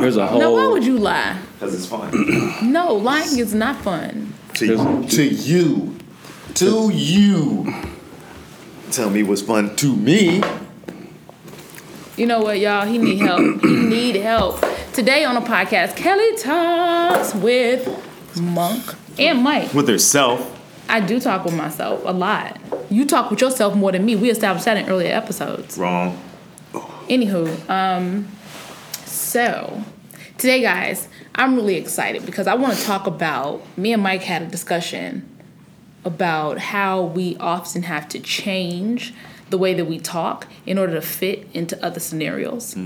There's a whole. No, why would you lie? Because it's fun. No, lying is not fun. to, to you. To you. Tell me what's fun to me. You know what, y'all? He need help. he need help. Today on the podcast, Kelly talks with Monk and Mike. With herself. I do talk with myself a lot. You talk with yourself more than me. We established that in earlier episodes. Wrong. Anywho, um, so today, guys, I'm really excited because I want to talk about. Me and Mike had a discussion about how we often have to change the way that we talk in order to fit into other scenarios,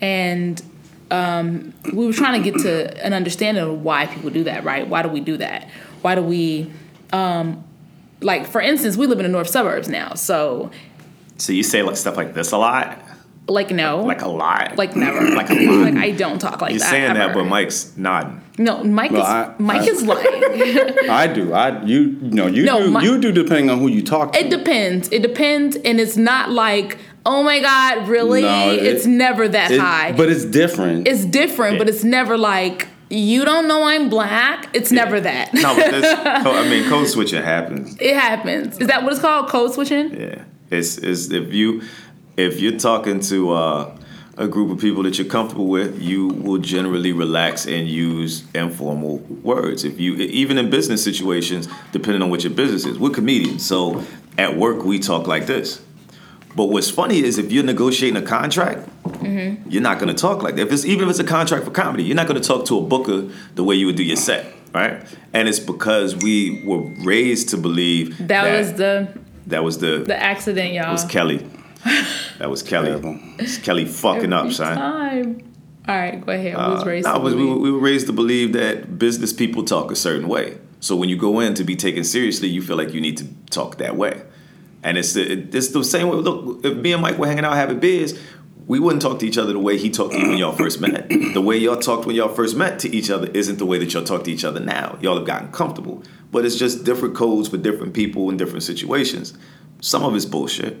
and um, we were trying to get to an understanding of why people do that. Right? Why do we do that? Why do we? Um, like for instance, we live in the north suburbs now, so So you say like stuff like this a lot? Like no, Like a lot? like never, Like a lot. like I don't talk like You're that. saying that, but Mike's nodding. No, Mike No, is I- Mike I- is lying. I do. I you no you No, do my- you do depending on who you talk to. it depends. It depends, and it's not like oh my god, really? No, it- it's never that It- high. but it's different. it's different, but it's never like you don't know I'm black. It's never that. No, but this, I mean, code switching happens. It happens. Is that what it's called? Code switching? Yeah, it's, it's if you if you're talking to uh, a group of people that you're comfortable with, you will generally relax and use informal words. If you even in business situations, depending on what your business is, we're comedians, so at work we talk like this. But what's funny is if you're negotiating a contract, you're not going to talk like that. If it's even if it's a contract for comedy, you're not going to talk to a booker the way you would do your set, right? And it's because we were raised to believe That, was the that was the the accident, y'all. was Kelly. That was Kelly. It's Kelly fucking up, son. time. All right, go ahead. Who's Uh, raised no, to we, believe? were- we were raised to believe that business people talk a certain way. So when you go in to be taken seriously, you feel like you need to talk that way. And it's the, it's the same way. Look, if me and Mike were hanging out having beers, we wouldn't talk to each other the way he talked to you when y'all first met. The way y'all talked when y'all first met to each other isn't the way that y'all talk to each other now. Y'all have gotten comfortable. But it's just different codes for different people in different situations. Some of it's bullshit.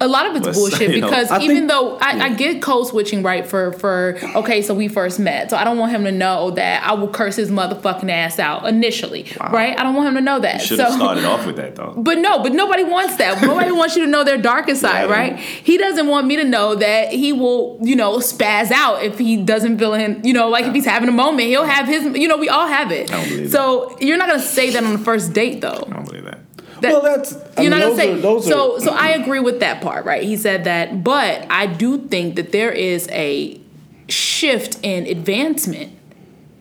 A lot of it's But, bullshit because even think- though I, I get code switching right for for okay, so we first met, so I don't want him to know that I will curse his motherfucking ass out initially, right? I don't want him to know that. Should so have started off with that though. but no, but nobody wants that. Nobody wants you to know their darkest side, don't- right? He doesn't want me to know that he will, you know, spaz out if he doesn't feel in, you know, like if he's having a moment, he'll have his, you know, we all have it. I don't believe so you're not gonna say that on the first date, though. I don't believe that. That- well, that's I you're mean, not gonna those say are, so. are, So I agree with that part, right? He said that, but I do think that there is a shift in advancement,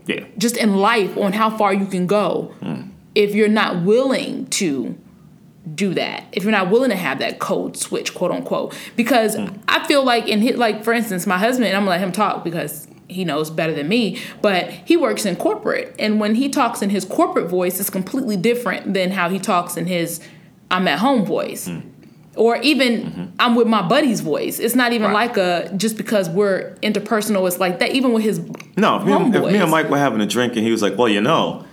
Yeah. just in life, on how far you can go, hmm. if you're not willing to do that. If you're not willing to have that code switch, quote unquote, because hmm. I feel like in his, like for instance, my husband, I'm gonna let him talk because he knows better than me, but he works in corporate, and when he talks in his corporate voice, it's completely different than how he talks in his I'm at home voice. Mm-hmm. Or even mm-hmm. I'm with my buddy's voice. It's not even Right. like a just because we're interpersonal. It's like that. Even with his No, if me, if me and Mike were having a drink and he was like, "Well, you know,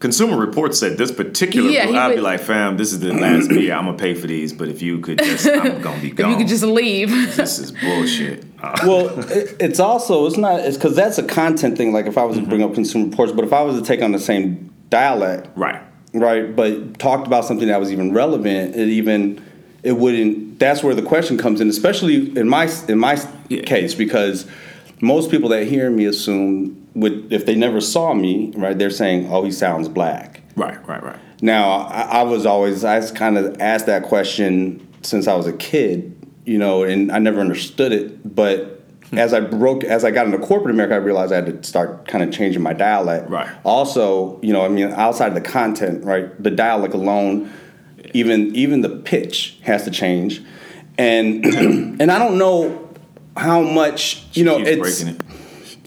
Consumer Reports said this particular," Yeah, he I'd be like, "Fam, this is the last beer. I'm gonna pay for these, but if you could just, I'm gonna be if gone. you could just leave. this is bullshit." Well, it, it's also it's not it's because that's a content thing. Like if I was Mm-hmm. to bring up consumer reports, but if I was to take on the same dialect, right. right, but talked about something that was even relevant, it even it wouldn't. That's where the question comes in, especially in my in my Yeah. case, because most people that hear me assume would if they never saw me, right, they're saying, "Oh, he sounds black." Right. Right. Right. Now, I, I was always I kind of asked that question since I was a kid, you know, and I never understood it. But hmm. as I broke, as I got into corporate America, I realized I had to start kind of changing my dialect. Right. Also, you know, I mean, outside of the content, right, the dialect alone, even even the pitch has to change, and and I don't know how much you know it's. breaking it.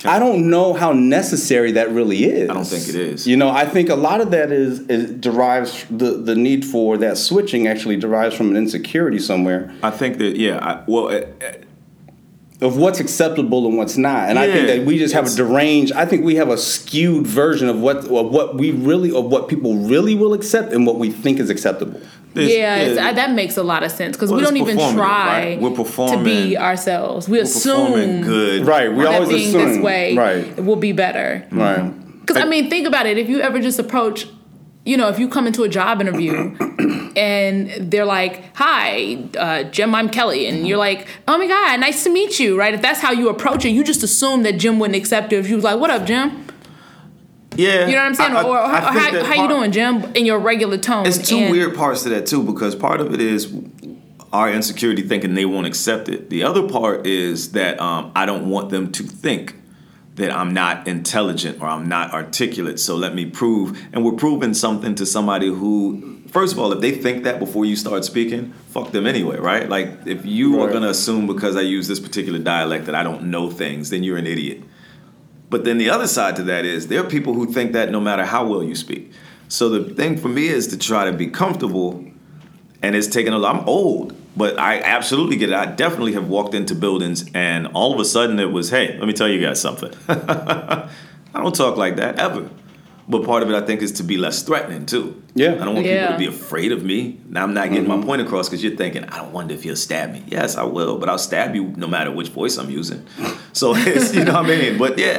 I don't know how necessary that really is. I don't think it is. You know, I think a lot of that is, is derives the the need for that switching actually derives from an insecurity somewhere. I think that yeah. I, well, uh, uh, of what's acceptable and what's not. And I think that we just have a deranged. I think we have a skewed version of what of what we really of what people really will accept and what we think is acceptable. There's- yeah, it's, uh, that makes a lot of sense because Well, we don't even try right? We're performing, to be ourselves. We We're performing assume good. Right. We that always being assume. this way Right. will be better. Right. Because I mean, think about it. If you ever just approach, you know, if you come into a job interview and they're like, "Hi, uh, Jim, I'm Kelly," and you're like, "Oh my God, nice to meet you," right? If that's how you approach it, you just assume that Jim wouldn't accept it if you was like, "What up, Jim?" Yeah. You know what I'm saying? I- or, or I how, how you doing, Jim? In your regular tone. It's two And- weird parts to that too, because part of it is our insecurity thinking they won't accept it. The other part is that um, I don't want them to think that I'm not intelligent or I'm not articulate. So let me prove, and we're proving something to somebody who, first of all, if they think that before you start speaking, fuck them anyway, right? Like if you are gonna assume because I use this particular dialect that I don't know things, then you're an idiot. But then the other side to that is there are people who think that no matter how well you speak. So the thing for me is to try to be comfortable, and it's taken a lot. I'm old, but I absolutely get it. I definitely have walked into buildings, and all of a sudden it was, hey, let me tell you guys something. I don't talk like that ever. But part of it, I think, is to be less threatening too. Yeah. I don't want people to be afraid of me. Now I'm not getting my point across because you're thinking, I don't wonder if he'll stab me. Yes, I will, but I'll stab you no matter which voice I'm using. So it's, you know what I mean. But yeah,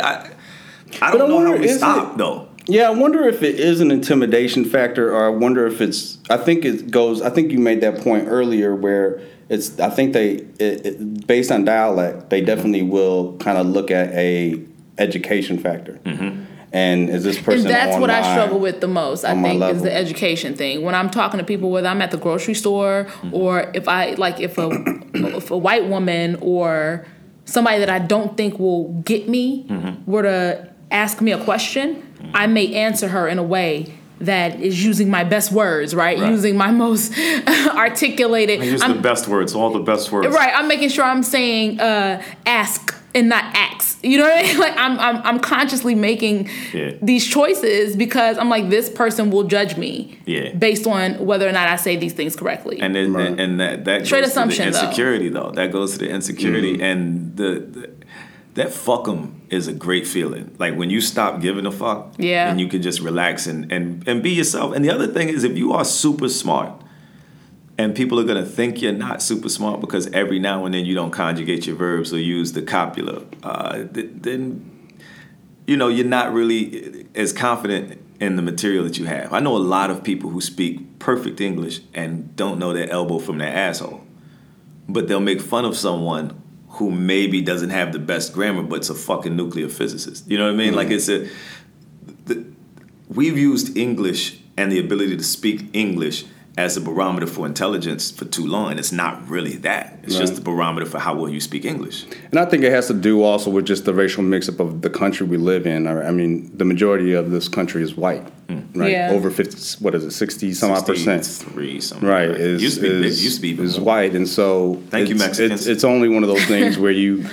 I, I don't I know how wonder, we stop it- though. Yeah, I wonder if it is an intimidation factor, or I wonder if it's. I think it goes. I think you made that point earlier, where it's. I think they, it, it, based on dialect, they mm-hmm. definitely will kind of look at a education factor. Mm-hmm. And is this person? and that's on what I struggle with the most. I think is the education thing. When I'm talking to people, whether I'm at the grocery store mm-hmm. or if I like if a if a white woman or somebody that I don't think will get me were to ask me a question, I may answer her in a way that is using my best words, right? Right. Using my most articulated. Use I'm- the best words, all the best words. Right, I'm making sure I'm saying uh, ask and not ask. You know what I mean? Like I'm I'm, I'm consciously making Yeah. these choices because I'm like this person will judge me Yeah. based on whether or not I say these things correctly. And then, Right. and that that Straight goes assumption, to though. the insecurity though. That goes to the insecurity Mm-hmm. and the, the that fuck 'em is a great feeling. Like when you stop giving a fuck, Yeah. and you can just relax and and and be yourself. And the other thing is, if you are super smart, and people are gonna think you're not super smart because every now and then you don't conjugate your verbs or use the copula, uh, th- then you know you're not really as confident in the material that you have. I know a lot of people who speak perfect English and don't know their elbow from their asshole, but they'll make fun of someone who maybe doesn't have the best grammar but's a fucking nuclear physicist. You know what I mean? Like mm-hmm. it's a the, we've used English and the ability to speak English as a barometer for intelligence for too long, and it's not really that. It's just Right. a barometer for how well you speak English. And I think it has to do also with just the racial mix-up of the country we live in. I mean, the majority of this country is white, mm. right? Yeah. Over fifty, what is it, sixty some odd percent? Three, something. right like that. is used to be, is, used to be is white and so Thank you, it's, Mexicans. it's, it's only one of those things where you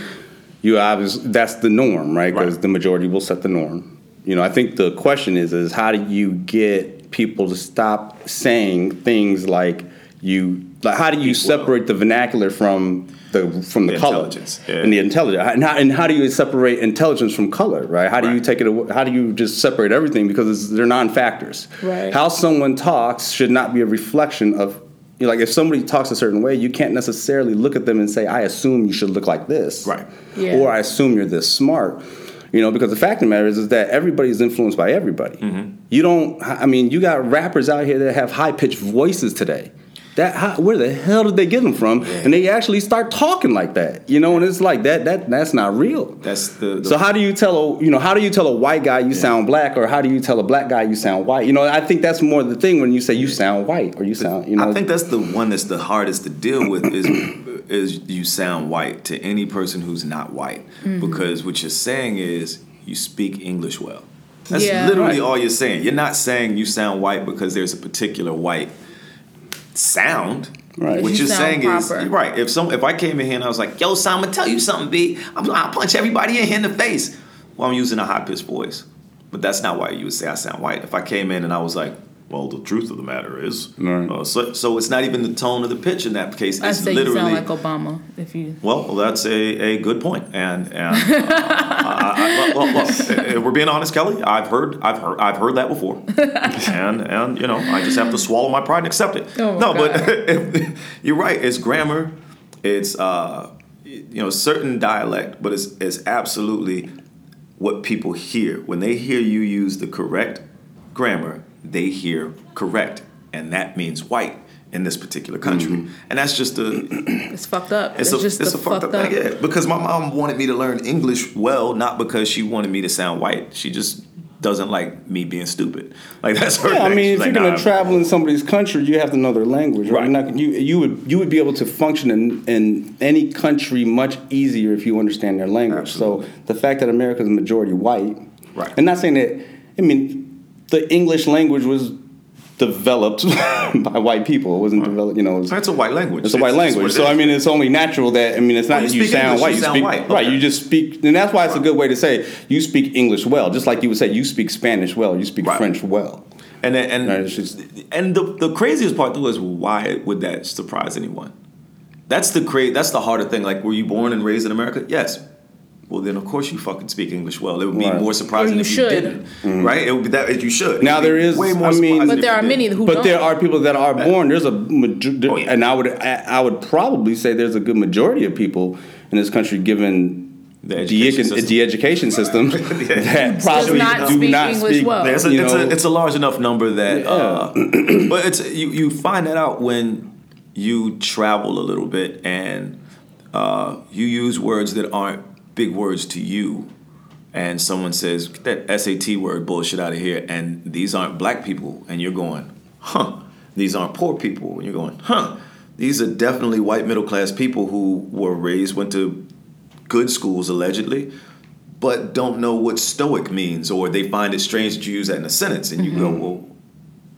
you obviously that's the norm right because Right. the majority will set the norm you know i think the question is is how do you get people to stop saying things like you like how do you Equal. separate the vernacular from the from the, The color intelligence, yeah. and the intelligence and how, and how do you separate intelligence from color right how do you take it awa- how do you just separate everything because it's, they're non-factors Right. how someone talks should not be a reflection of you know, like if somebody talks a certain way, you can't necessarily look at them and say, "I assume you should look like this," Right. Yeah. Or I assume you're this smart. You know, because the fact of the matter is, is that everybody's influenced by everybody. Mm-hmm. You don't. I mean, you got rappers out here that have high pitched voices today. That how, where the hell did they get them from? And they actually start talking like that. You know, and it's like that. That that's not real. That's the, the So how do you tell a you know how do you tell a white guy you sound black or how do you tell a black guy you sound white? You know, I think that's more the thing when you say you sound white or you sound you know. I think that's the one that's the hardest to deal with is is you sound white to any person who's not white mm-hmm. because what you're saying is you speak English well. That's Yeah. literally Right. all you're saying. You're not saying you sound white because there's a particular white sound. Right. What You you're saying proper. is right. If some if I came in here and I was like, "Yo, son, I'm gonna tell you something, B. I'm, I'll punch everybody in here in the face." Well, I'm using a high pitched voice, but that's not why you would say I sound white. If I came in and I was like, Well, the truth of the matter is, Right. uh, so, so it's not even the tone of the pitch in that case. I It's say you literally sound like Obama if you. well, that's a, a good point, and and uh, I, I, well, well, if we're being honest, Kelly. I've heard I've heard I've heard that before, and and you know I just have to swallow my pride and accept it. Oh no, God. but you're right. It's grammar. It's uh, you know certain dialect, but it's it's absolutely what people hear when they hear you use the correct grammar. They hear correct, and that means white in this particular country, mm-hmm. and that's just a It's fucked up. it's, It's, a, just it's a fucked up thing, yeah. Because my mom wanted me to learn English well, not because she wanted me to sound white. She just doesn't like me being stupid. Like that's her. Yeah, I mean, She's if like, you're gonna "Nah, travel in somebody's country, you have to know their language, right? Right. You're not- you you would you would be able to function in, in any country much easier if you understand their language. Absolutely. So the fact that America is majority white, Right. And not saying that. I mean, the English language was developed by white people. It wasn't developed, you know. It was, That's a white language. it's a white language. So. I mean, it's only natural that I mean, it's not you that you, sound English, white. you You, sound speak white. right. You just speak, and that's why it's a good way to say you speak English well. Just like you would say you speak Spanish well. You speak Right. French well. and and Right, it's just- and the the craziest part though is why would that surprise anyone? That's the cra- That's the harder thing. Like, were you born and raised in America? Yes. Well, then of course you fucking speak English well. It would be Right. more surprising you if should. you didn't, right? It would be that you should. Now there is- way more I mean- But there are many who But don't. there are people that are born. There's a major, Oh, yeah. and I would I would probably say there's a good majority of people in this country, given The the, education econ- system. the education system, that probably not do speak not English speak. well. Yeah, it's, a, you it's, know, a, it's a large enough number that, Yeah. uh, but it's you, you find that out when you travel a little bit and uh, you use words that aren't big words to you, and someone says "Get that SAT word bullshit out of here, and these aren't black people, and you're going, huh? These aren't poor people, and you're going, huh? These are definitely white middle class people who were raised, went to good schools allegedly, but don't know what stoic means, or they find it strange that you use that in a sentence, and you go, mm-hmm. well,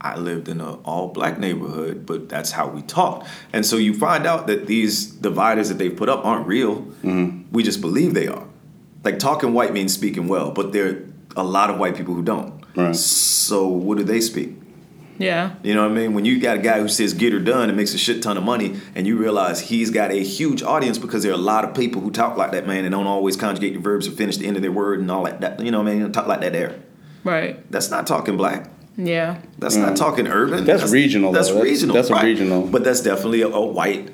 I lived in an all black neighborhood, but that's how we talked. And so you find out that these dividers that they put up aren't real. Mm-hmm. We just believe they are. Like talking white means speaking well, but there are a lot of white people who don't. Right. So what do they speak? yeah. You know what I mean? When you got a guy who says get her done and makes a shit ton of money, and you realize he's got a huge audience because there are a lot of people who talk like that man and don't always conjugate the verbs and finish the end of their word and all that. that you know what I mean? Talk like that there. Right. That's not talking black. Yeah. That's not talking urban. Mm. That's regional, That's. That's- regional. that's a right. regional. But that's definitely a, a white,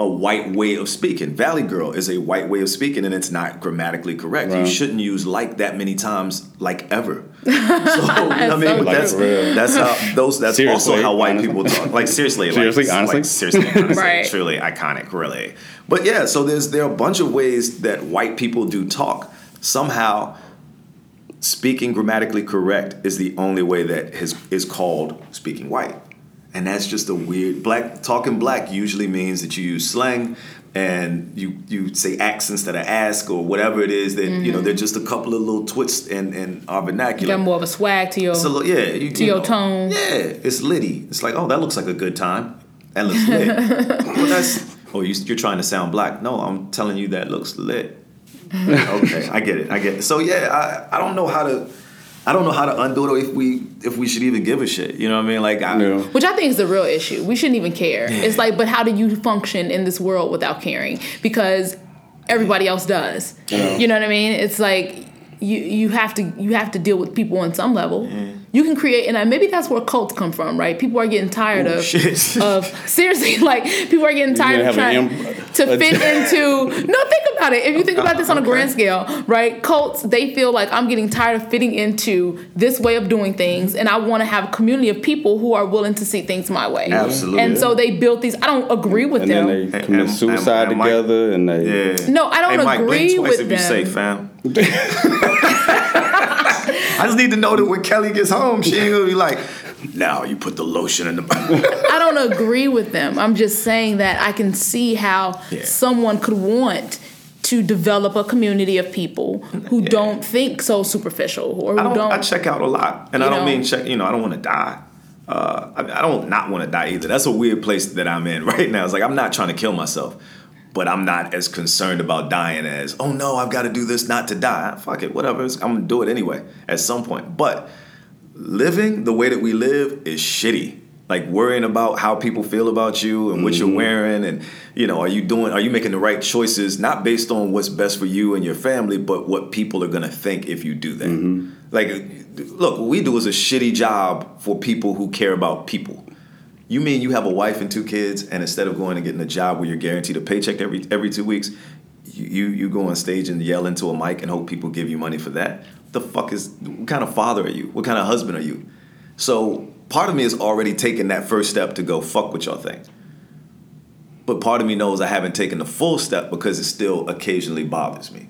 a white way of speaking. Valley Girl is a white way of speaking, and it's not grammatically correct. You shouldn't use like that many times, like ever. So you know what I mean, so that's real. that's how those. That's Seriously, also how white honestly. people talk. Like seriously, Seriously, like, honestly? like, seriously, honestly, Right. truly iconic, really. But yeah, so there's there are a bunch of ways that white people do talk. Somehow, speaking grammatically correct is the only way that is is called speaking white, and that's just a weird black talking black usually means that you use slang and you you say ax instead of ask or whatever it is that you know mm-hmm. they're just a couple of little twists in in our You vernacular. got more of a swag to your. So look, yeah, you, To you your know, tone. Yeah, it's litty. It's like, oh, that looks like a good time. That looks lit. well, that's. Oh, you, you're trying to sound black. No, I'm telling you that looks lit. okay, I get it. I get it. So yeah, I, I don't know how to. I don't know how to undo it or if we if we should even give a shit. You know what I mean? Like, I, Yeah. Which I think is the real issue. We shouldn't even care. It's like, but how do you function in this world without caring? Because everybody else does. Yeah. You know what I mean? It's like you you have to you have to deal with people on some level. You can create, and maybe that's where cults come from, right? People are getting tired Oh, of shit. of seriously, like people are getting tired of trying an em- to fit into. No, think about it. If you think about this on a grand scale, right? Cults they feel like I'm getting tired of fitting into this way of doing things, and I want to have a community of people who are willing to see things my way. Absolutely. And so they built these. I don't agree with and them. then they And- commit and- suicide and Mike- together, and they Yeah. No, I don't hey, Mike, agree blink twice with if you them. safe, fam. I just need to know that when Kelly gets home, she ain't gonna be like, "Now you put the lotion in the." I don't agree with them. I'm just saying that I can see how Yeah. someone could want to develop a community of people who don't think so superficial or who I don't, don't. I check out a lot, and I don't know? mean check. You know, I don't want to die. Uh, I, I don't not want to die either. That's a weird place that I'm in right now. It's like I'm not trying to kill myself, but I'm not as concerned about dying as oh no, I've got to do this not to die. Fuck it, whatever. I'm gonna do it anyway at some point. But living the way that we live is shitty. Like worrying about how people feel about you and what you're mm-hmm. wearing, and you know, are you doing? Are you making the right choices? Not based on what's best for you and your family, but what people are gonna think if you do that. Mm-hmm. Like, look, what we do is a shitty job for people who care about people. You mean you have a wife and two kids, and instead of going and getting a job where you're guaranteed a paycheck every every two weeks, you you, you go on stage and yell into a mic and hope people give you money for that? The fuck is what kind of father are you? What kind of husband are you? So part of me is already taking that first step to go fuck what y'all think. But part of me knows I haven't taken the full step because it still occasionally bothers me.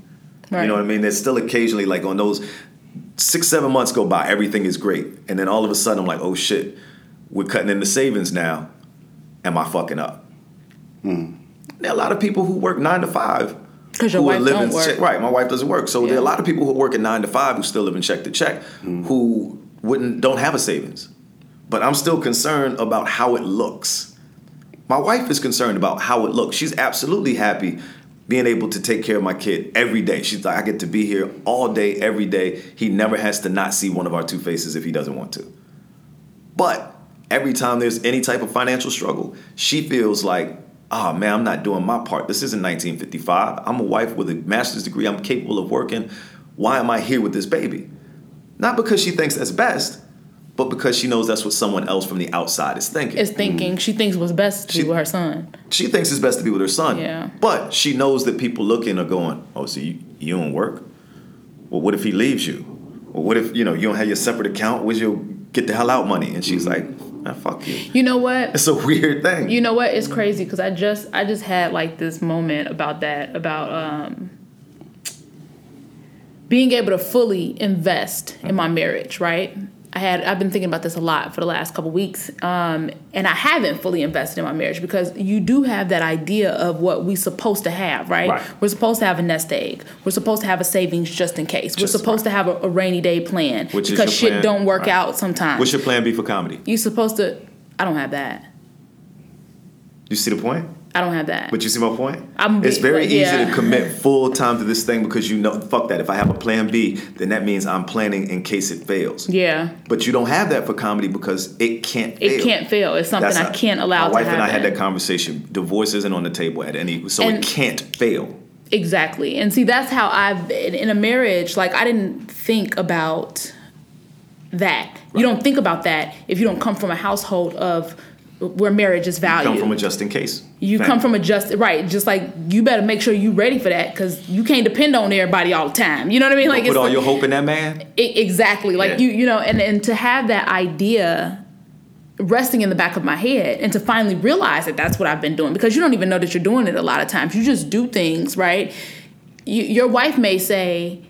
Right. You know what I mean? There's still occasionally like on those six, seven months go by, everything is great. And then all of a sudden I'm like, oh shit, we're cutting into savings now. Am I fucking up? Hmm. There are a lot of people who work nine to five. 'Cause your who are wife living don't work. check- right, my wife doesn't work. So there are a lot of people who work at nine to five who still live in check to check, hmm. who wouldn't don't have a savings. But I'm still concerned about how it looks. My wife is concerned about how it looks. She's absolutely happy being able to take care of my kid every day. She's like, I get to be here all day, every day. He never has to not see one of our two faces if he doesn't want to. But every time there's any type of financial struggle, she feels like, oh man, I'm not doing my part. This isn't 1955. I'm a wife with a master's degree. I'm capable of working. Why am I here with this baby? Not because she thinks that's best, but because she knows that's what someone else from the outside is thinking. Is thinking mm. she thinks what's best to She- be with her son. she thinks it's best to be with her son. Yeah. But she knows that people looking are going, oh, so you, you don't work? Well, what if he leaves you? Well, what if, you know, you don't have your separate account? Where's your get the hell out money? And she's mm-hmm. like, ah, fuck you. You know what? It's a weird thing. You know what? It's crazy because I just I just had like this moment about that about um being able to fully invest in my marriage, right? I had I've been thinking about this a lot for the last couple weeks, um, and I haven't fully invested in my marriage because you do have that idea of what we're supposed to have, right? Right. We're supposed to have a nest egg. We're supposed to have a savings just in case. Just We're supposed to have a, a rainy day plan Which because shit plan? don't work Right. out sometimes. What's your plan B for comedy? You're supposed to. I don't have that. You see the point? I don't have that. But you see my point? I'm it's very easy yeah. to commit full time to this thing because you know, fuck that. If I have a plan B, then that means I'm planning in case it fails. yeah. But you don't have that for comedy because it can't fail. It can't fail. It's something That's I can't allow to. My wife and I had that conversation. Divorce isn't on the table at any, so it can't fail. Exactly. And see, that's how I've been in a marriage. Like, I didn't think about that. You don't think about that if you don't come from a household of where marriage is valued. Come from a just in case. you come from a just right, just like you better make sure you ready for that because you can't depend on everybody all the time. You know what I mean? Like Put all like- your hope in that man. I- exactly like Yeah. you you know and and to have that idea resting in the back of my head and to finally realize that that's what I've been doing because you don't even know that you're doing it a lot of times you just do things right you, your wife may say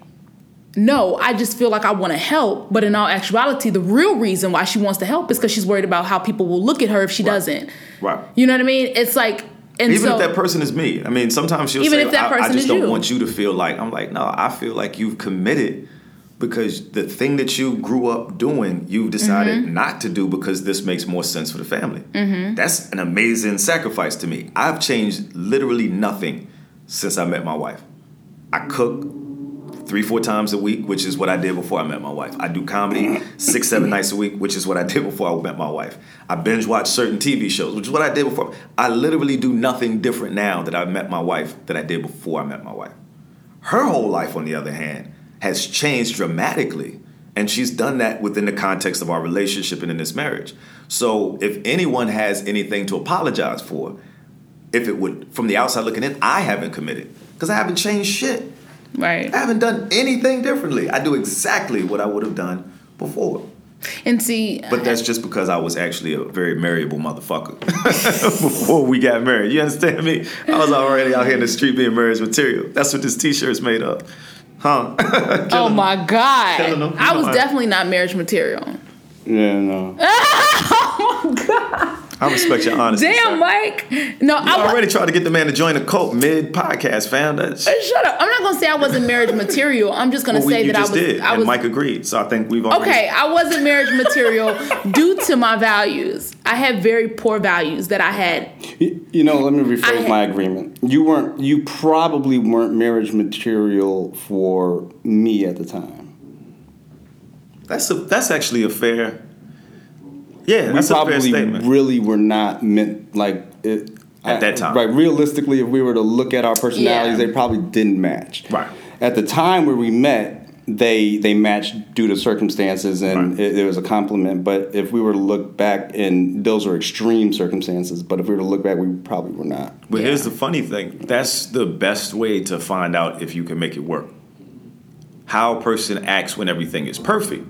no I just feel like I want to help but in all actuality the real reason why she wants to help is because she's worried about how people will look at her if she doesn't Right. you know what I mean it's like and Even so if that person is me. I mean, sometimes she'll Even say, if that person I, I just don't you. want you to feel like, I'm like, no, I feel like you've committed because the thing that you grew up doing, you've decided Mm-hmm. not to do because this makes more sense for the family. That's an amazing sacrifice to me. I've changed literally nothing since I met my wife. I cook three, four times a week, which is what I did before I met my wife. I do comedy six, seven mm-hmm. nights a week, which is what I did before I met my wife. I binge watch certain TV shows, which is what I did before. I literally do nothing different now that I met my wife than I did before I met my wife. Her whole life, on the other hand, has changed dramatically. And she's done that within the context of our relationship and in this marriage. So if anyone has anything to apologize for, if it would, from the outside looking in, I haven't committed because I haven't changed shit. Right I haven't done anything differently. I do exactly what I would have done before. and see But that's just because I was actually a very marriable motherfucker before we got married. You understand me? I was already out here in the street being marriage material. That's what this T-shirt is made of. Huh? oh my god them. I was I- definitely not marriage material Yeah, no. Oh I respect your honesty. Damn, sir. Mike. No, I I wa- already tried to get the man to join the cult mid podcast, fam. That's Shut up. I'm not gonna say I wasn't marriage material. I'm just gonna what we, say you that I just was. did. I and was Mike agreed. So I think we've already okay. I wasn't marriage material due to my values. I had very poor values that I had. You you know, let me rephrase I- my agreement. You weren't. You probably weren't marriage material for me at the time. That's a that's actually a fair. Yeah, we that's a fair probably statement. really were not meant like it At that uh, time. Right, realistically, if we were to look at our personalities, Yeah. they probably didn't match. Right. At the time where we met, they they matched due to circumstances, and Right. it, it was a compliment. But if we were to look back, and those are extreme circumstances, but if we were to look back, we probably were not. But Yeah. here's the funny thing. That's the best way to find out if you can make it work. How a person acts when everything is perfect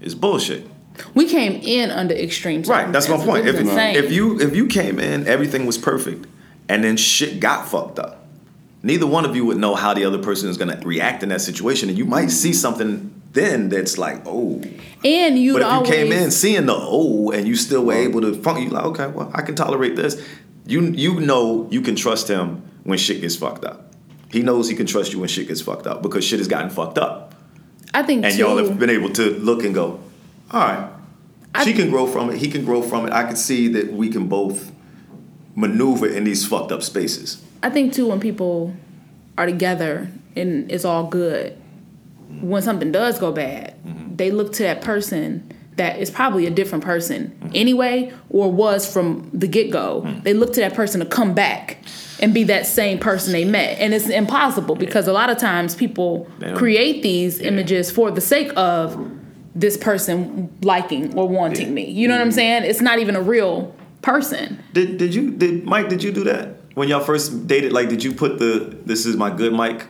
is bullshit. We came in under extreme Right, that's my point. If, if you if you came in, everything was perfect, and then shit got fucked up. Neither one of you would know how the other person is going to react in that situation, and you might see mm-hmm. something then that's like, oh. and you But if you always came in seeing the oh, and you still were able to funk, you like, okay, well, I can tolerate this. You you know you can trust him when shit gets fucked up. He knows he can trust you when shit gets fucked up because shit has gotten fucked up, I think and too, y'all have been able to look and go, all right. I- she can grow from it. He can grow from it. I can see that we can both maneuver in these fucked up spaces. I think too when people are together and it's all good, when something does go bad, Mm-hmm. they look to that person that is probably a different person anyway, or was from the get go. Mm. They look to that person to come back and be that same person they met, and it's impossible because a lot of times people create these images for the sake of this person liking or wanting Yeah. me. You know what I'm Mm-hmm. saying? It's not even a real person. Did did you did Mike? Did you do that when y'all first dated? Like, did you put the "This is my good Mike"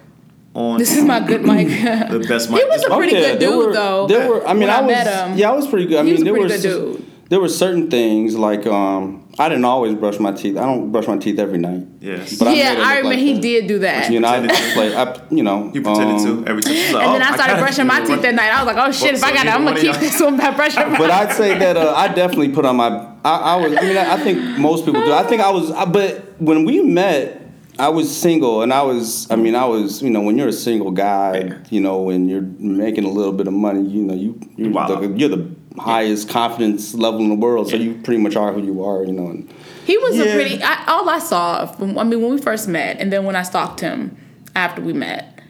on? This is my good mic. the best He Mike. was a pretty good there dude, were, though, There were. I mean, when I I was. met him. Yeah, I was pretty good. I He mean, was a there pretty were good s- dude. there were certain things like um, I didn't always brush my teeth. I don't brush my teeth every night. Yes. But yeah, made it I look remember like he that. did do that. You know, I, pretended to. like, I, you know, You pretended um, to every time. She's like, and oh, then I started kinda brushing my do teeth that night. I was like, oh shit, if I got it, I'm gonna keep y'all- this one by brushing my But I'd say that uh, I definitely put on my. I, I was. I mean, I, I think most people do. I think I was. I, but when we met, I was single, and I was. I mean, I was. You know, when you're a single guy, Yeah. you know, when you're making a little bit of money, you know, you you're, Wow. the, you're the highest confidence level in the world. So Yeah. you pretty much are who you are. You know. And, He was Yeah. a pretty. I, all I saw, from, I mean, when we first met, and then when I stalked him after we met,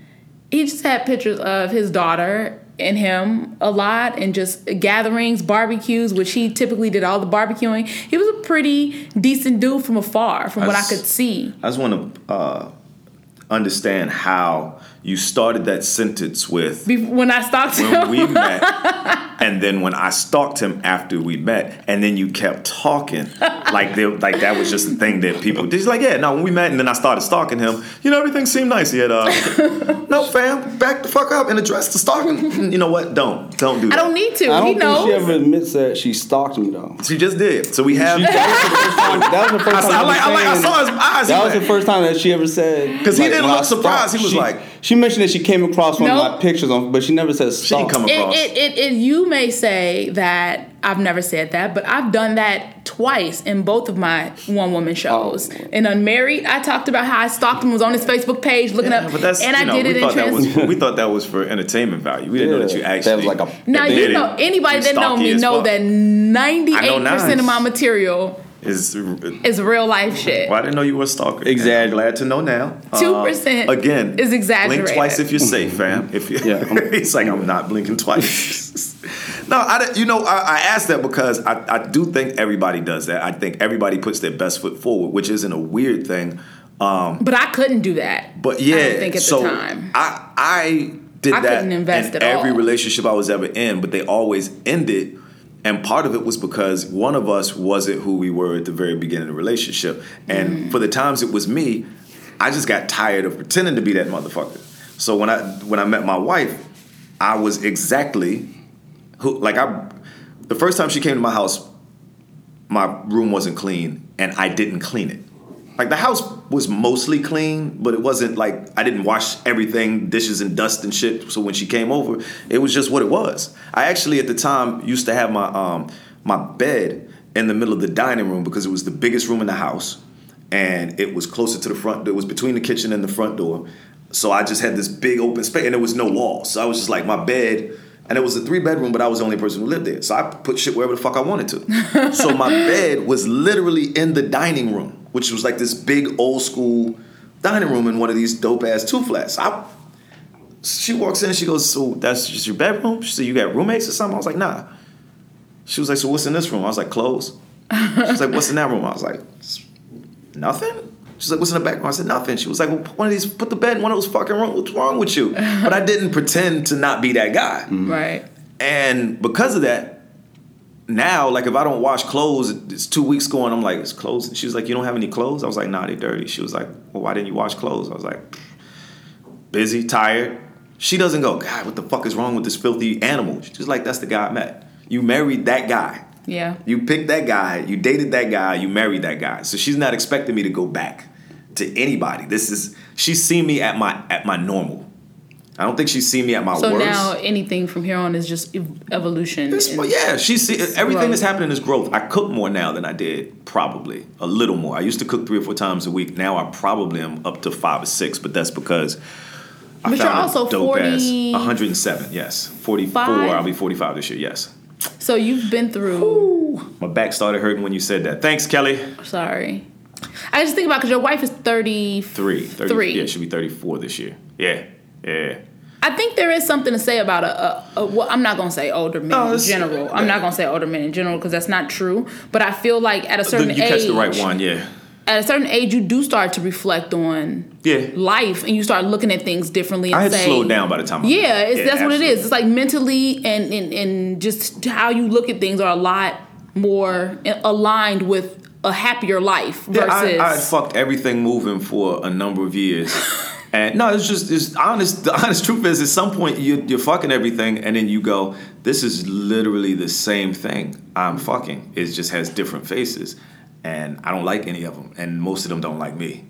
he just had pictures of his daughter and him a lot, and just gatherings, barbecues, which he typically did all the barbecuing. He was a pretty decent dude from afar, from what I could see. I just want to uh, understand how you started that sentence with Be- When I stalked when him, we met, and then when I stalked him after we met, and then you kept talking like they, like that was just the thing that people. He's like, yeah, no, when we met, and then I started stalking him. You know, everything seemed nice. He had, uh, no, fam, back the fuck up and address the stalking. You know what? Don't, don't do that. I don't need to. I don't he think knows. she ever admits that she stalked me though. She just did. So we have. She, that was the first time. I, That was the first time. I like, I like, I saw his eyes. That He was the first time that she ever said. 'Cause he like, didn't look surprised. stalked- He was she- like- She mentioned that she came across one of my pictures on, but she never said She didn't come across. it, it, it, you may say that I've never said that, but I've done that twice in both of my one woman oh, shows. Oh. In Unmarried, I talked about how I stalked him, was on his Facebook page looking Yeah, up, but that's, and I know, did it in thought trans. was we thought that was for entertainment value. We didn't know that you actually. that was like a- now you admitted know anybody that know me know fuck. that ninety eight percent of my material is is real life shit. Well, I didn't know you were a stalker. Exactly. I'm glad to know now. 2% Uh, again, is exaggerated. Blink twice if you're safe, fam. If you, Yeah. it's like I'm not blinking twice. no, I, don't- you know, I, I asked that because I, I do think everybody does that. I think everybody puts their best foot forward, which isn't a weird thing. Um, But I couldn't do that. but yeah, I think at so the time. I I did I that couldn't invest in at every all. relationship I was ever in, but they always ended. And part of it was because one of us wasn't who we were at the very beginning of the relationship. And Mm. for the times it was me, I just got tired of pretending to be that motherfucker. So when I when I met my wife, I was exactly who like I the first time she came to my house, my room wasn't clean and I didn't clean it. Like the house was mostly clean, but it wasn't like I didn't wash everything, dishes and dust and shit. So when she came over, it was just what it was. I actually at the time used to have my um my bed in the middle of the dining room because it was the biggest room in the house and it was closer to the front. It was between the kitchen and the front door. So I just had this big open space and there was no walls. So I was just like my bed and it was a three bedroom, but I was the only person who lived there. So I put shit wherever the fuck I wanted to. so my bed was literally in the dining room, which was like this big old school dining room in one of these dope ass two flats. I she walks in. She goes, "So that's just your bedroom?" She said, "You got roommates or something?" I was like, "Nah." She was like, "So what's in this room?" I was like, "Clothes." She's like, "What's in that room?" I was like, "Nothing." She's like, "What's in the back room?" I said, "Nothing." She was like, well, "One of these, put the bed in one of those fucking rooms. What's wrong with you?" But I didn't pretend to not be that guy. Mm-hmm. Right. And because of that, now, like if I don't wash clothes, it's two weeks going, I'm like, it's clothes. She was like, You don't have any clothes? I was like, Nah, they dirty. She was like, Well, why didn't you wash clothes? I was like, busy, tired. She doesn't go, God, what the fuck is wrong with this filthy animal? She's just like, That's the guy I met. You married that guy. Yeah. You picked that guy, you dated that guy, you married that guy. So she's not expecting me to go back to anybody. This is she's seen me at my at my normal. I don't think she's seen me at my So worst. now anything from here on is just evolution. Well, yeah, she see everything growth. that's happening is growth. I cook more now than I did probably a little more. I used to cook three or four times a week. Now I probably am up to five or six, but that's because I But you're also dope 40 ass 107. Yes, 44. Five? I'll be 45 this year. Yes, So you've been through. my back started hurting when you said that. Thanks, Kelly. Sorry. I just think about because your wife is thirty. Three, 30, Three. Yeah, she'll be 34 this year. Yeah, yeah. I think there is something to say about a. a, a well, I'm not gonna say older men No, in general. I'm not gonna say older men in general because that's not true. But I feel like at a certain you age, catch the right one. Yeah, at a certain age, you do start to reflect on yeah. life and you start looking at things differently. And I had say, slowed down by the time. I Yeah, it's, that's what it absolutely. is. It's like mentally and, and and just how you look at things are a lot more aligned with a happier life Yeah. I, I had fucked everything moving for a number of years. And no, it's just it's honest. The honest truth is, at some point you you're fucking everything, and then you go, "This is literally the same thing I'm fucking. It just has different faces, and I don't like any of them, and most of them don't like me.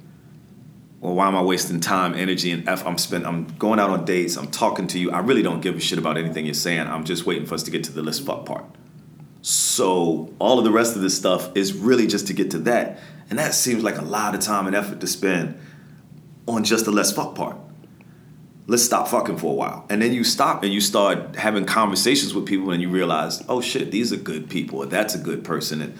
Well, why am I wasting time, energy, and effort? I'm spend. I'm going out on dates. I'm talking to you. I really don't give a shit about anything you're saying. I'm just waiting for us to get to the list fuck part. So all of the rest of this stuff is really just to get to that. And that seems like a lot of time and effort to spend on just the let's fuck part. Let's stop fucking for a while. And then you stop and you start having conversations with people and you realize, oh shit, these are good people, or that's a good person. And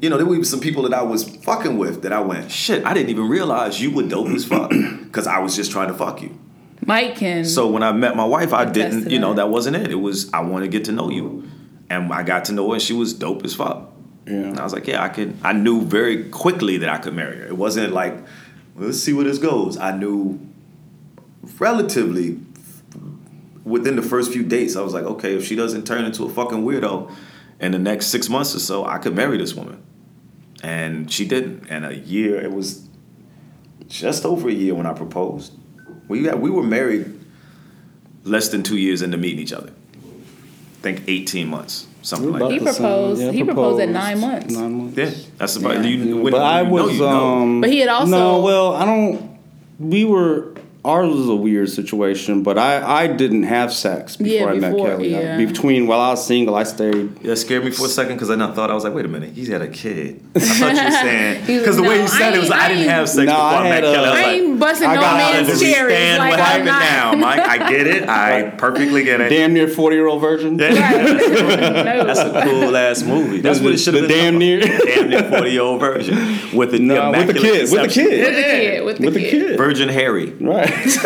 you know, there were even some people that I was fucking with that I went, shit, I didn't even realize you were dope as fuck. Cause I was just trying to fuck you. Mike can. So when I met my wife, I didn't, you know, that. that wasn't it. It was I want to get to know you, and I got to know her, and she was dope as fuck. And I was like, yeah, I could. I knew very quickly that I could marry her. It wasn't like, let's see where this goes. I knew relatively within the first few dates. I was like, okay, if she doesn't turn into a fucking weirdo in the next six months or so, I could marry this woman. And she didn't. And a year, it was just over a year when I proposed. We got, we were married less than two years into meeting each other. I think 18 months, something like that. He that. proposed- he proposed at nine months. Nine months. Yeah, that's about Yeah. you. When, but when I you know, was, you know. um, But he had also- no. Well, I don't. We were. Ours was a weird situation, but I, I didn't have sex before Yeah, I met before, Kelly. I- yeah. between while I was single, I stayed. Yeah, it scared me for a second because I not thought I was like, wait a minute, he's had a kid. I thought you were saying He was- because the way no, you said I it was like I ain't- didn't have sex No, before I I, met a- Kelly. I was uh, I like, ain't busting I no got out of man's the cherries. stand Like what I'm happened not. now, Mike. I get it. I perfectly get it. Damn near forty year old virgin. no. That's a cool ass movie. That's The- what it should have the been. damn near- damn near forty year old version with the No, with the immaculate kid. With the kid. With the kid. With the With the kid. kid. Virgin Harry. Right.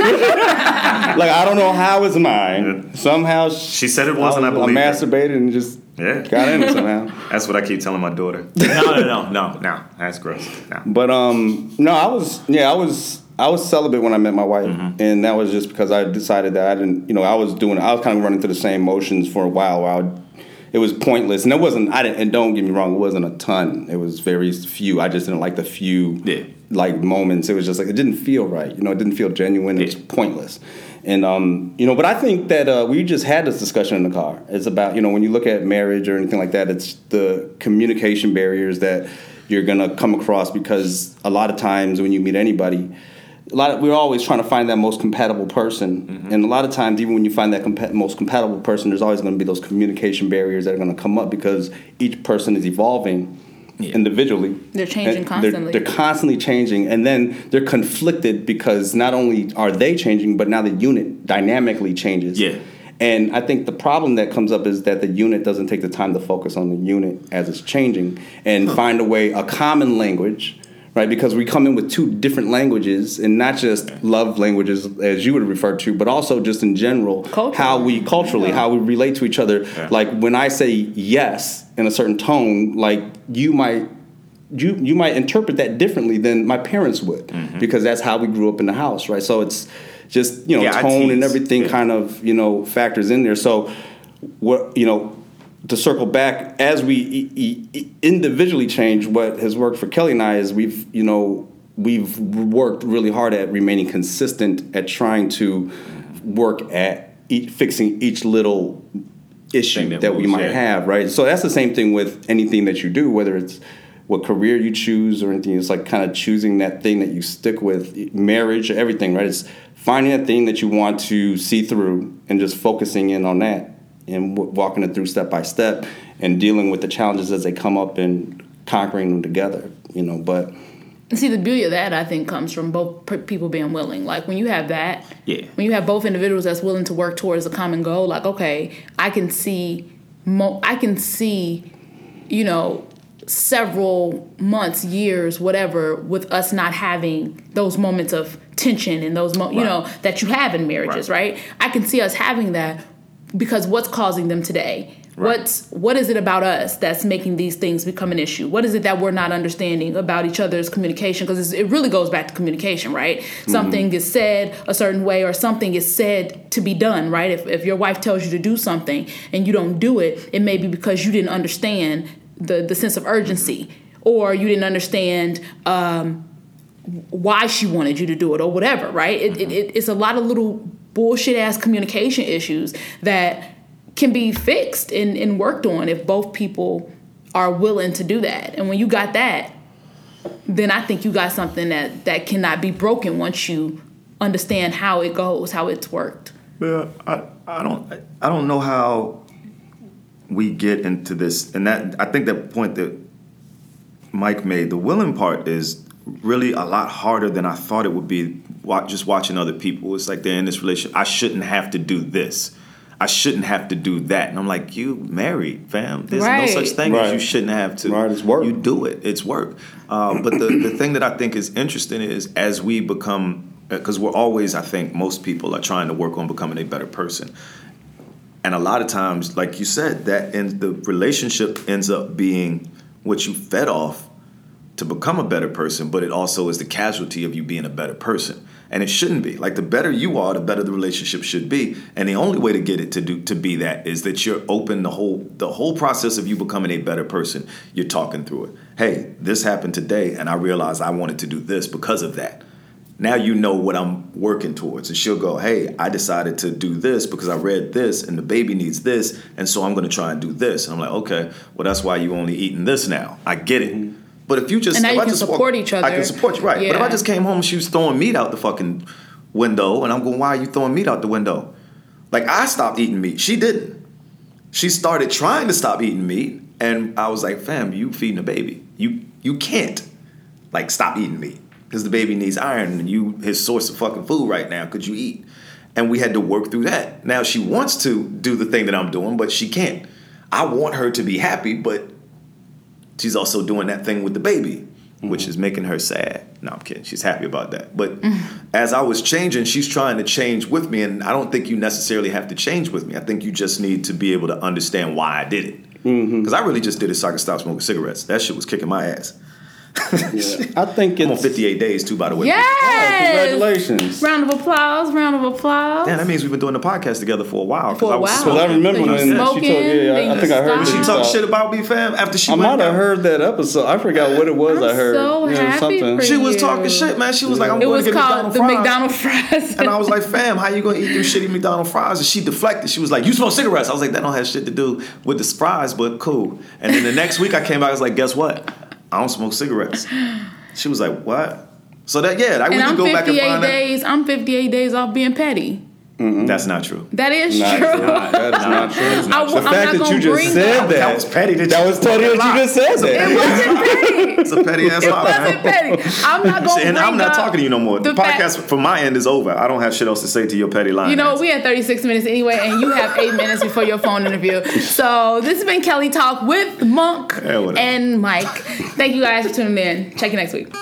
like I don't know how it's mine. Somehow She said it wasn't. I, I, believe her. masturbated and just Yeah. got in it somehow. That's what I keep telling my daughter. No, no, no, no, no. That's gross. No. But um, no, I was yeah, I was I was celibate when I met my wife, Mm-hmm. and that was just because I decided that I didn't, you know, I was doing, I was kind of running through the same motions for a while. While I would, it was pointless, and it wasn't. I didn't. And don't get me wrong, it wasn't a ton. It was very few. I just didn't like the few Yeah. like moments. It was just like it didn't feel right. You know, it didn't feel genuine. It's Yeah. pointless. And um, you know, but I think that uh, we just had this discussion in the car. It's about you know when you look at marriage or anything like that, it's the communication barriers that you're gonna come across because a lot of times when you meet anybody, a lot of, we're always trying to find that most compatible person, mm-hmm. and a lot of times even when you find that compa- most compatible person, there's always gonna be those communication barriers that are gonna come up because each person is evolving. Yeah. Individually, They're changing And constantly. They're, constantly changing, and then they're conflicted because not only are they changing, but now the unit dynamically changes. Yeah. And I think the problem that comes up is that the unit doesn't take the time to focus on the unit as it's changing and find a way, a common language, right? Because we come in with two different languages, and not just love languages as you would refer to, but also just in general how we culturally how we relate to each other. Like when I say yes in a certain tone, like you might. You, you might interpret that differently than my parents would Mm-hmm. because that's how we grew up in the house right so it's just you know Yeah, tone and everything Yeah. kind of you know factors in there so what you know to circle back as we e- e- individually change what has worked for kelly and i is we've you know we've worked really hard at remaining consistent at trying to work at each, fixing each little issue that, that we might yeah. have right? So that's the same thing with anything that you do whether it's what career you choose or anything. It's like kind of choosing that thing that you stick with marriage everything right? It's finding that thing that you want to see through and just focusing in on that and w- walking it through step by step and dealing with the challenges as they come up and conquering them together you know but see, the beauty of that, I think, comes from both p- people being willing. Like when you have that, Yeah. when you have both individuals that's willing to work towards a common goal. Like, okay, I can see, mo- I can see, you know, several months, years, whatever, with us not having those moments of tension and those, mo- you know, that you have in marriages, Right. right? I can see us having that because what's causing them today? Right. What's what is it about us that's making these things become an issue? What is it that we're not understanding about each other's communication? Because it really goes back to communication, right? Something is said a certain way, or something is said to be done, right? If if your wife tells you to do something and you don't do it, it may be because you didn't understand the the sense of urgency, or you didn't understand. Um, why she wanted you to do it or whatever, right? It, it, it, it's a lot of little bullshit ass communication issues that can be fixed and, and worked on if both people are willing to do that. And when you got that, then I think you got something that, that cannot be broken once you understand how it goes, how it's worked. Yeah, I, I don't I don't know how we get into this, and that I think that point that Mike made, the willing part is really a lot harder than I thought it would be. Just watching other people, it's like they're in this relationship. I shouldn't have to do this. I shouldn't have to do that. And I'm like, you married, fam. There's Right. no such thing as you shouldn't have to. Right, it's work. You do it. It's work. Um, but the, the thing that I think is interesting is as we become, because we're always, I think, most people are trying to work on becoming a better person. And a lot of times, like you said, that ends, the relationship ends up being what you fed off to become a better person, but it also is the casualty of you being a better person. And it shouldn't be. Like the better you are, the better the relationship should be. And the only way to get it to do to be that is that you're open the whole the whole process of you becoming a better person. You're talking through it. Hey, this happened today, and I realized I wanted to do this because of that. Now you know what I'm working towards. And she'll go, Hey, I decided to do this because I read this and the baby needs this. And so I'm going to try and do this. And I'm like, Okay, well, that's why you only eating this now. I get it. Mm-hmm. But if you just. And now if you I can just support each other, I can support you, right. But if I just came home and she was throwing meat out the fucking window and I'm going, Why are you throwing meat out the window? Like, I stopped eating meat. She didn't. She started trying to stop eating meat. And I was like, Fam, you feeding a baby. You, you can't like stop eating meat because the baby needs iron and you his source of fucking food right now could you eat and we had to work through that now she wants to do the thing that i'm doing but she can't i want her to be happy but she's also doing that thing with the baby which mm-hmm. is making her sad. No i'm kidding. She's happy about that. But as i was changing she's trying to change with me and i don't think you necessarily have to change with me. I think you just need to be able to understand why i did it. Mm-hmm. Because i really just did it so i could stop smoking cigarettes. That shit was kicking my ass I think I'm on it's 58 days too, by the way. Yes! Oh, congratulations. Round of applause, round of applause. Damn, that means we've been doing the podcast together for a while. 'cause For a I was while. Because I smoking. remember Then when you she told, yeah, yeah, smoking, I think I heard then Did you she you talk talk- shit about me, fam? After she I might have heard that episode. I forgot what it was. I I'm heard so Yeah, happy something. for She was talking shit, man. She was like, I'm It going was to get called McDonald's the fries. McDonald's fries. And I was like, fam, how you gonna eat them shitty McDonald's fries? And she deflected. She was like, you smoke cigarettes. I was like, that don't have shit to do with the fries, but cool. And then the next week I came back, I was like, guess what? I don't smoke cigarettes. She was like, what? So that yeah, that we and can I'm go back and 58 find that. days. I'm 58 days off being petty. Mm-hmm. That's not true. That is Not true. true. That is not true. I, The am fact not that you just said that, That was petty. That, that was funny that you just said that. It wasn't petty. It's a petty ass lie, wasn't petty. I'm not going to And I'm not talking to you no more. The, the fact- podcast from my end is over. I don't have shit else to say to your petty line. You know, we had 36 minutes anyway, and you have eight minutes before your phone interview. So this has been Kelly Talk with Monk Yeah, and Mike. Thank you guys for tuning in. Check you next week.